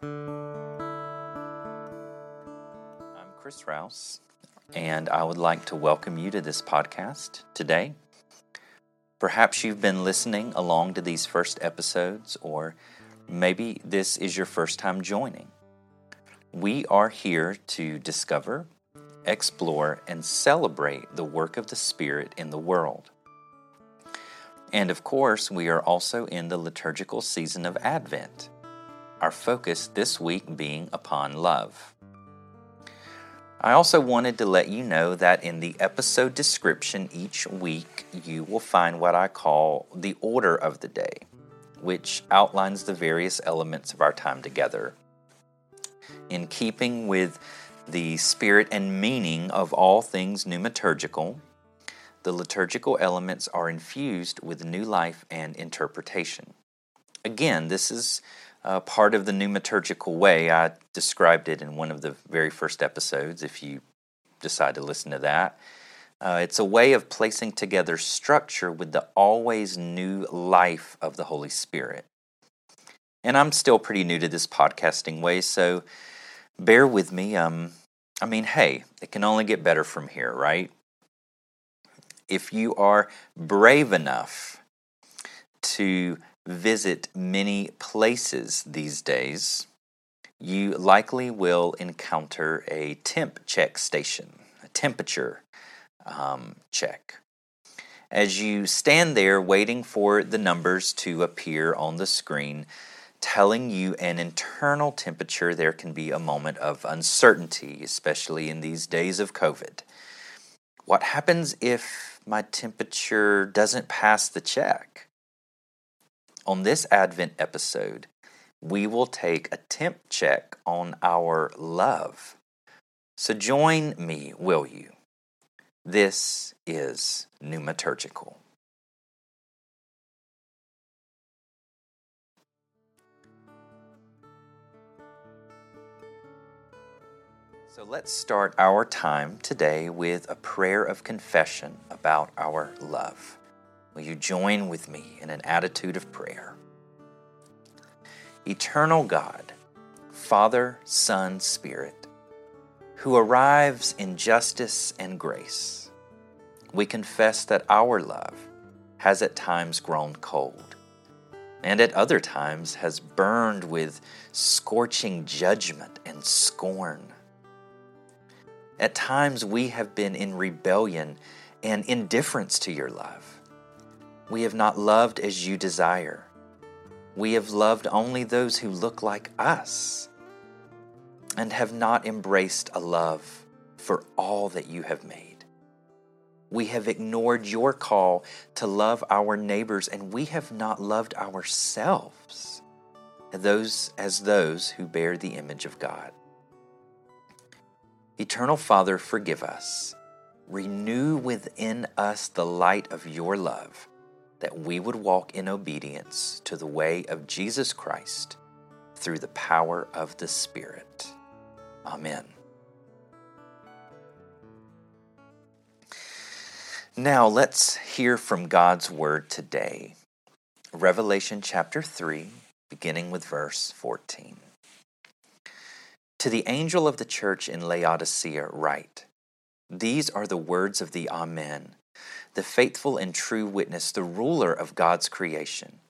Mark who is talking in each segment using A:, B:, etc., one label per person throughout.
A: I'm Chris Rouse, and I would like to welcome you to this podcast today. Perhaps you've been listening along to these first episodes, or maybe this is your first time joining. We are here to discover, explore, and celebrate the work of the Spirit in the world. And of course, we are also in the liturgical season of Advent, our focus this week being upon love. I also wanted to let you know that in the episode description each week, you will find what I call the order of the day, which outlines the various elements of our time together. In keeping with the spirit and meaning of all things pneumaturgical, the liturgical elements are infused with new life and interpretation. Again, this is uh, part of the pneumaturgical way. I described it in one of the very first episodes, if you decide to listen to that. Uh, it's a way of placing together structure with the always new life of the Holy Spirit. And I'm still pretty new to this podcasting way, so bear with me. Um, I mean, hey, it can only get better from here, right? If you are brave enough to visit many places these days, you likely will encounter a temp check station, a temperature um, check. As you stand there waiting for the numbers to appear on the screen, telling you an internal temperature, there can be a moment of uncertainty, especially in these days of COVID. What happens if my temperature doesn't pass the check? On this Advent episode, we will take a temp check on our love. So join me, will you? This is pneumaturgical. So let's start our time today with a prayer of confession about our love. Will you join with me in an attitude of prayer? Eternal God, Father, Son, Spirit, who arrives in justice and grace, we confess that our love has at times grown cold and at other times has burned with scorching judgment and scorn. At times we have been in rebellion and indifference to your love. We have not loved as you desire. We have loved only those who look like us and have not embraced a love for all that you have made. We have ignored your call to love our neighbors and we have not loved ourselves as those, as those who bear the image of God. Eternal Father, forgive us. Renew within us the light of your love that we would walk in obedience to the way of Jesus Christ through the power of the Spirit. Amen. Now let's hear from God's Word today. Revelation chapter 3, beginning with verse 14. To the angel of the church in Laodicea, write These are the words of the Amen the faithful and true witness, the ruler of God's creation.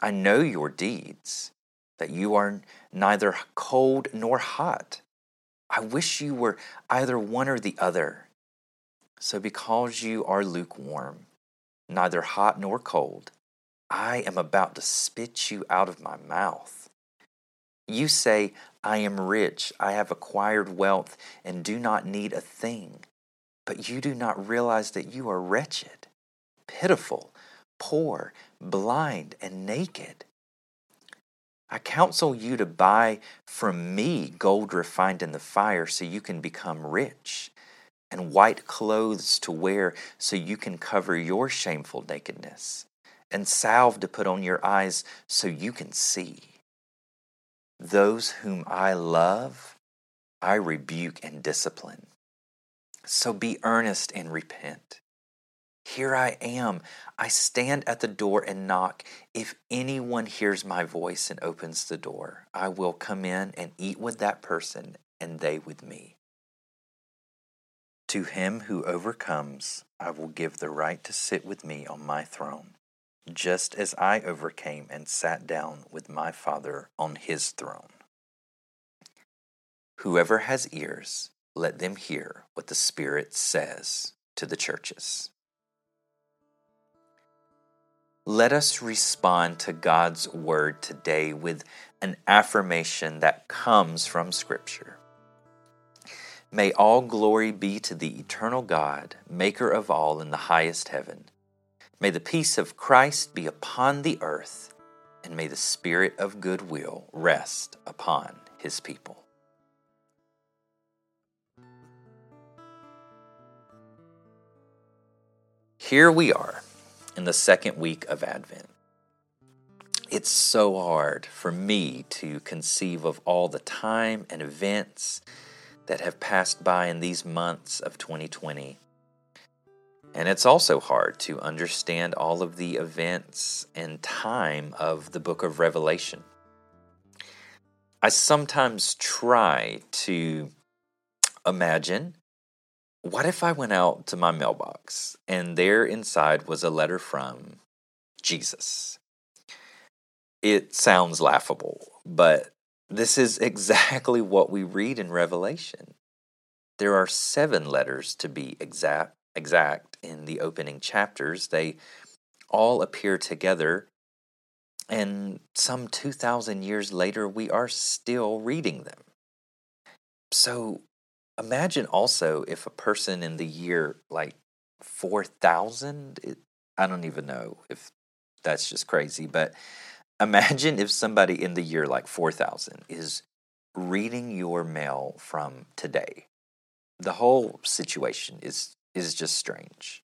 A: I know your deeds, that you are neither cold nor hot. I wish you were either one or the other. So, because you are lukewarm, neither hot nor cold, I am about to spit you out of my mouth. You say, I am rich, I have acquired wealth, and do not need a thing but you do not realize that you are wretched, pitiful, poor, blind, and naked. I counsel you to buy from me gold refined in the fire so you can become rich, and white clothes to wear so you can cover your shameful nakedness, and salve to put on your eyes so you can see. Those whom I love, I rebuke and discipline. So be earnest and repent. Here I am. I stand at the door and knock. If anyone hears my voice and opens the door, I will come in and eat with that person and they with me. To him who overcomes, I will give the right to sit with me on my throne, just as I overcame and sat down with my Father on his throne. Whoever has ears, let them hear what the Spirit says to the churches. Let us respond to God's word today with an affirmation that comes from Scripture. May all glory be to the eternal God, maker of all in the highest heaven. May the peace of Christ be upon the earth, and may the spirit of goodwill rest upon his people. Here we are in the second week of Advent. It's so hard for me to conceive of all the time and events that have passed by in these months of 2020. And it's also hard to understand all of the events and time of the book of Revelation. I sometimes try to imagine what if I went out to my mailbox and there inside was a letter from Jesus? It sounds laughable, but this is exactly what we read in Revelation. There are seven letters to be exact, exact in the opening chapters. They all appear together, and some 2,000 years later, we are still reading them. So imagine also if a person in the year like 4,000, I don't even know if that's just crazy, but Imagine if somebody in the year like 4000 is reading your mail from today. The whole situation is is just strange.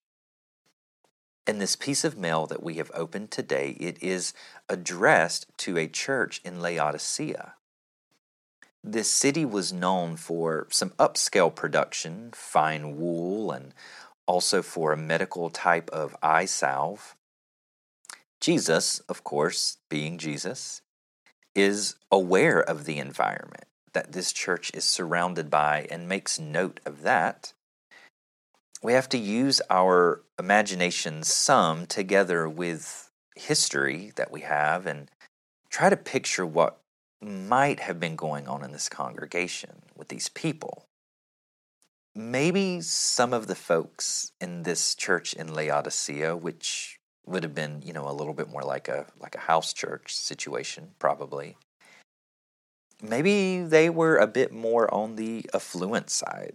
A: And this piece of mail that we have opened today, it is addressed to a church in Laodicea. This city was known for some upscale production, fine wool, and also for a medical type of eye salve. Jesus, of course, being Jesus, is aware of the environment that this church is surrounded by and makes note of that. We have to use our imagination some together with history that we have and try to picture what might have been going on in this congregation with these people. Maybe some of the folks in this church in Laodicea, which would have been, you know, a little bit more like a like a house church situation, probably. Maybe they were a bit more on the affluent side.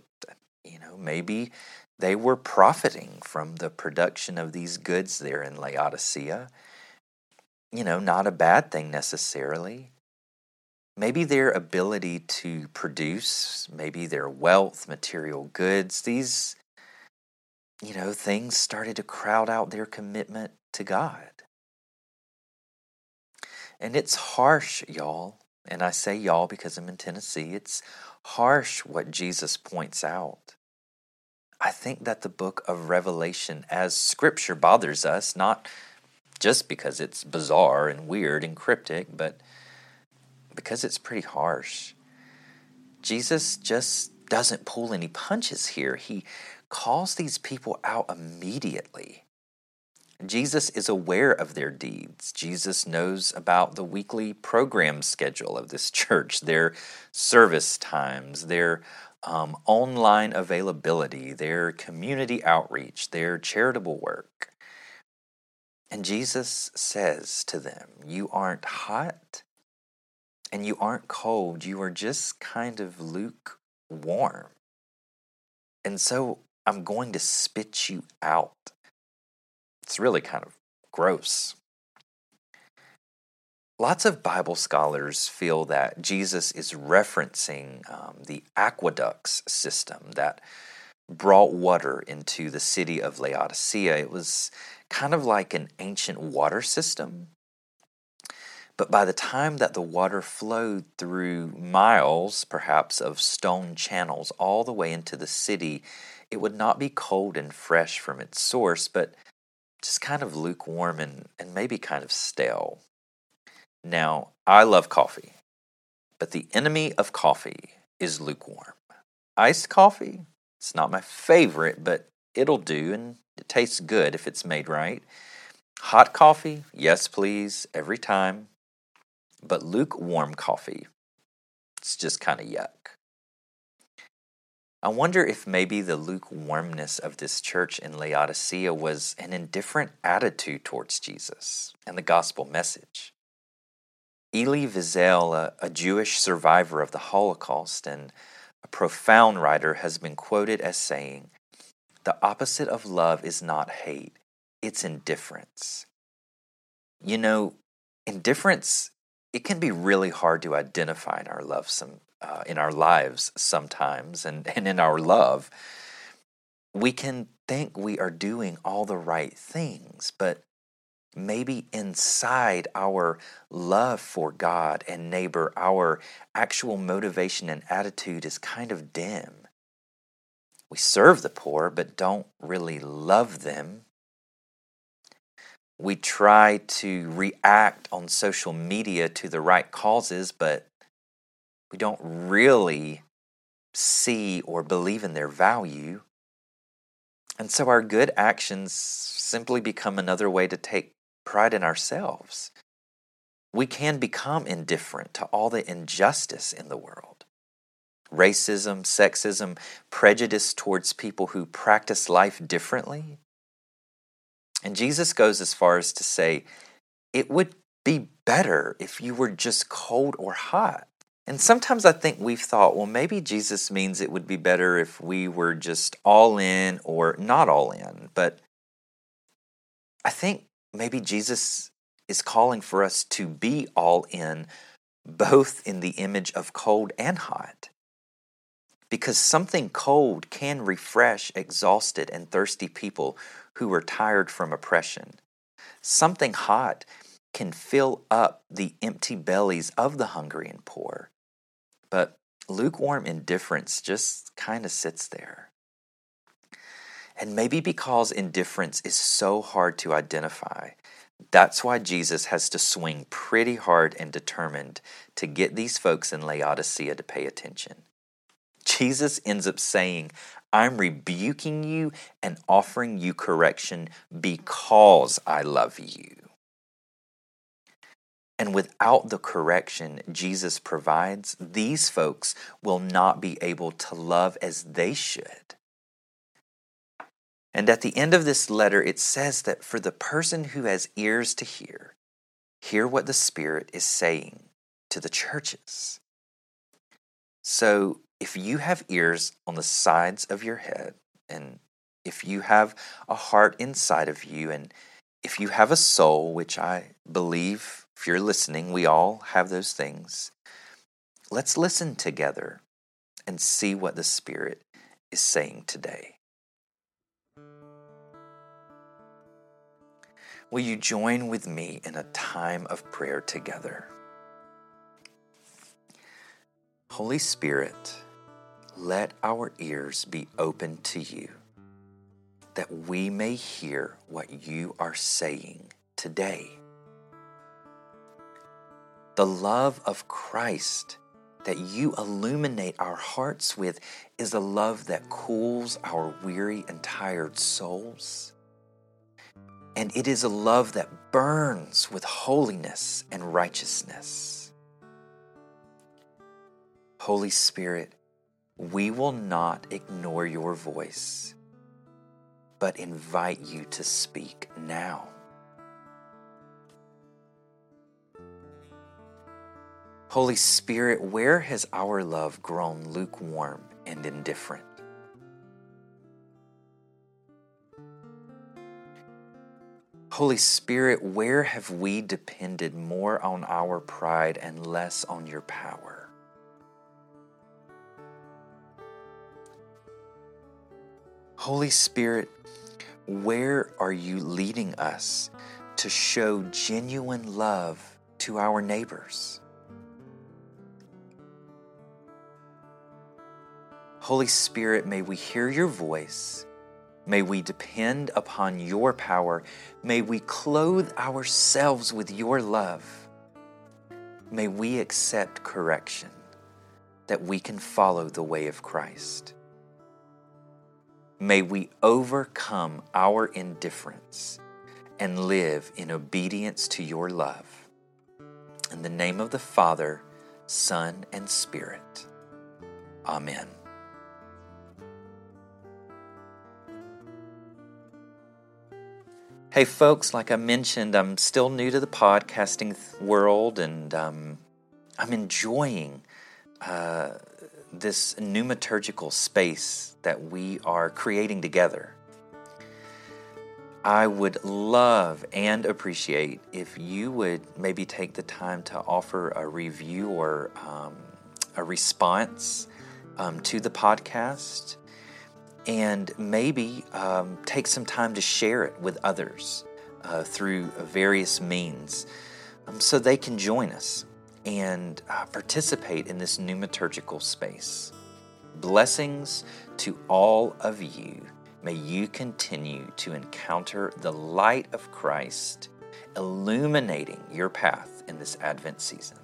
A: You know, maybe they were profiting from the production of these goods there in Laodicea. You know, not a bad thing necessarily. Maybe their ability to produce, maybe their wealth, material goods, these you know, things started to crowd out their commitment to God. And it's harsh, y'all. And I say y'all because I'm in Tennessee. It's harsh what Jesus points out. I think that the book of Revelation, as scripture, bothers us, not just because it's bizarre and weird and cryptic, but because it's pretty harsh. Jesus just doesn't pull any punches here. He calls these people out immediately. Jesus is aware of their deeds. Jesus knows about the weekly program schedule of this church, their service times, their um, online availability, their community outreach, their charitable work. And Jesus says to them, You aren't hot and you aren't cold. You are just kind of lukewarm. And so I'm going to spit you out. It's really kind of gross. Lots of Bible scholars feel that Jesus is referencing um, the aqueducts system that brought water into the city of Laodicea. It was kind of like an ancient water system. But by the time that the water flowed through miles, perhaps, of stone channels all the way into the city, it would not be cold and fresh from its source, but just kind of lukewarm and, and maybe kind of stale. Now, I love coffee, but the enemy of coffee is lukewarm. Iced coffee, it's not my favorite, but it'll do and it tastes good if it's made right. Hot coffee, yes, please, every time. But lukewarm coffee, it's just kind of yuck. I wonder if maybe the lukewarmness of this church in Laodicea was an indifferent attitude towards Jesus and the gospel message. Elie Wiesel, a, a Jewish survivor of the Holocaust and a profound writer, has been quoted as saying, The opposite of love is not hate, it's indifference. You know, indifference, it can be really hard to identify in our love some uh, in our lives sometimes and, and in our love. We can think we are doing all the right things, but maybe inside our love for God and neighbor, our actual motivation and attitude is kind of dim. We serve the poor, but don't really love them. We try to react on social media to the right causes, but we don't really see or believe in their value. And so our good actions simply become another way to take pride in ourselves. We can become indifferent to all the injustice in the world racism, sexism, prejudice towards people who practice life differently. And Jesus goes as far as to say, it would be better if you were just cold or hot. And sometimes I think we've thought, well, maybe Jesus means it would be better if we were just all in or not all in. But I think maybe Jesus is calling for us to be all in, both in the image of cold and hot. Because something cold can refresh exhausted and thirsty people who are tired from oppression. Something hot can fill up the empty bellies of the hungry and poor. But lukewarm indifference just kind of sits there. And maybe because indifference is so hard to identify, that's why Jesus has to swing pretty hard and determined to get these folks in Laodicea to pay attention. Jesus ends up saying, I'm rebuking you and offering you correction because I love you. And without the correction Jesus provides, these folks will not be able to love as they should. And at the end of this letter, it says that for the person who has ears to hear, hear what the Spirit is saying to the churches. So if you have ears on the sides of your head, and if you have a heart inside of you, and if you have a soul, which I believe, if you're listening, we all have those things, let's listen together and see what the Spirit is saying today. Will you join with me in a time of prayer together? Holy Spirit, let our ears be open to you, that we may hear what you are saying today. The love of Christ that you illuminate our hearts with is a love that cools our weary and tired souls and it is a love that burns with holiness and righteousness. Holy Spirit, we will not ignore your voice, but invite you to speak now. Holy Spirit, where has our love grown lukewarm and indifferent? Holy Spirit, where have we depended more on our pride and less on your power? Holy Spirit, where are you leading us to show genuine love to our neighbors? Holy Spirit, may we hear your voice. May we depend upon your power. May we clothe ourselves with your love. May we accept correction that we can follow the way of Christ. May we overcome our indifference and live in obedience to your love. In the name of the Father, Son, and Spirit. Amen. Hey, folks, like I mentioned, I'm still new to the podcasting world and um, I'm enjoying uh, this pneumaturgical space that we are creating together. I would love and appreciate if you would maybe take the time to offer a review or um, a response um, to the podcast and maybe um, take some time to share it with others uh, through various means um, so they can join us and uh, participate in this pneumaturgical space. Blessings to all of you. May you continue to encounter the light of Christ illuminating your path in this Advent season.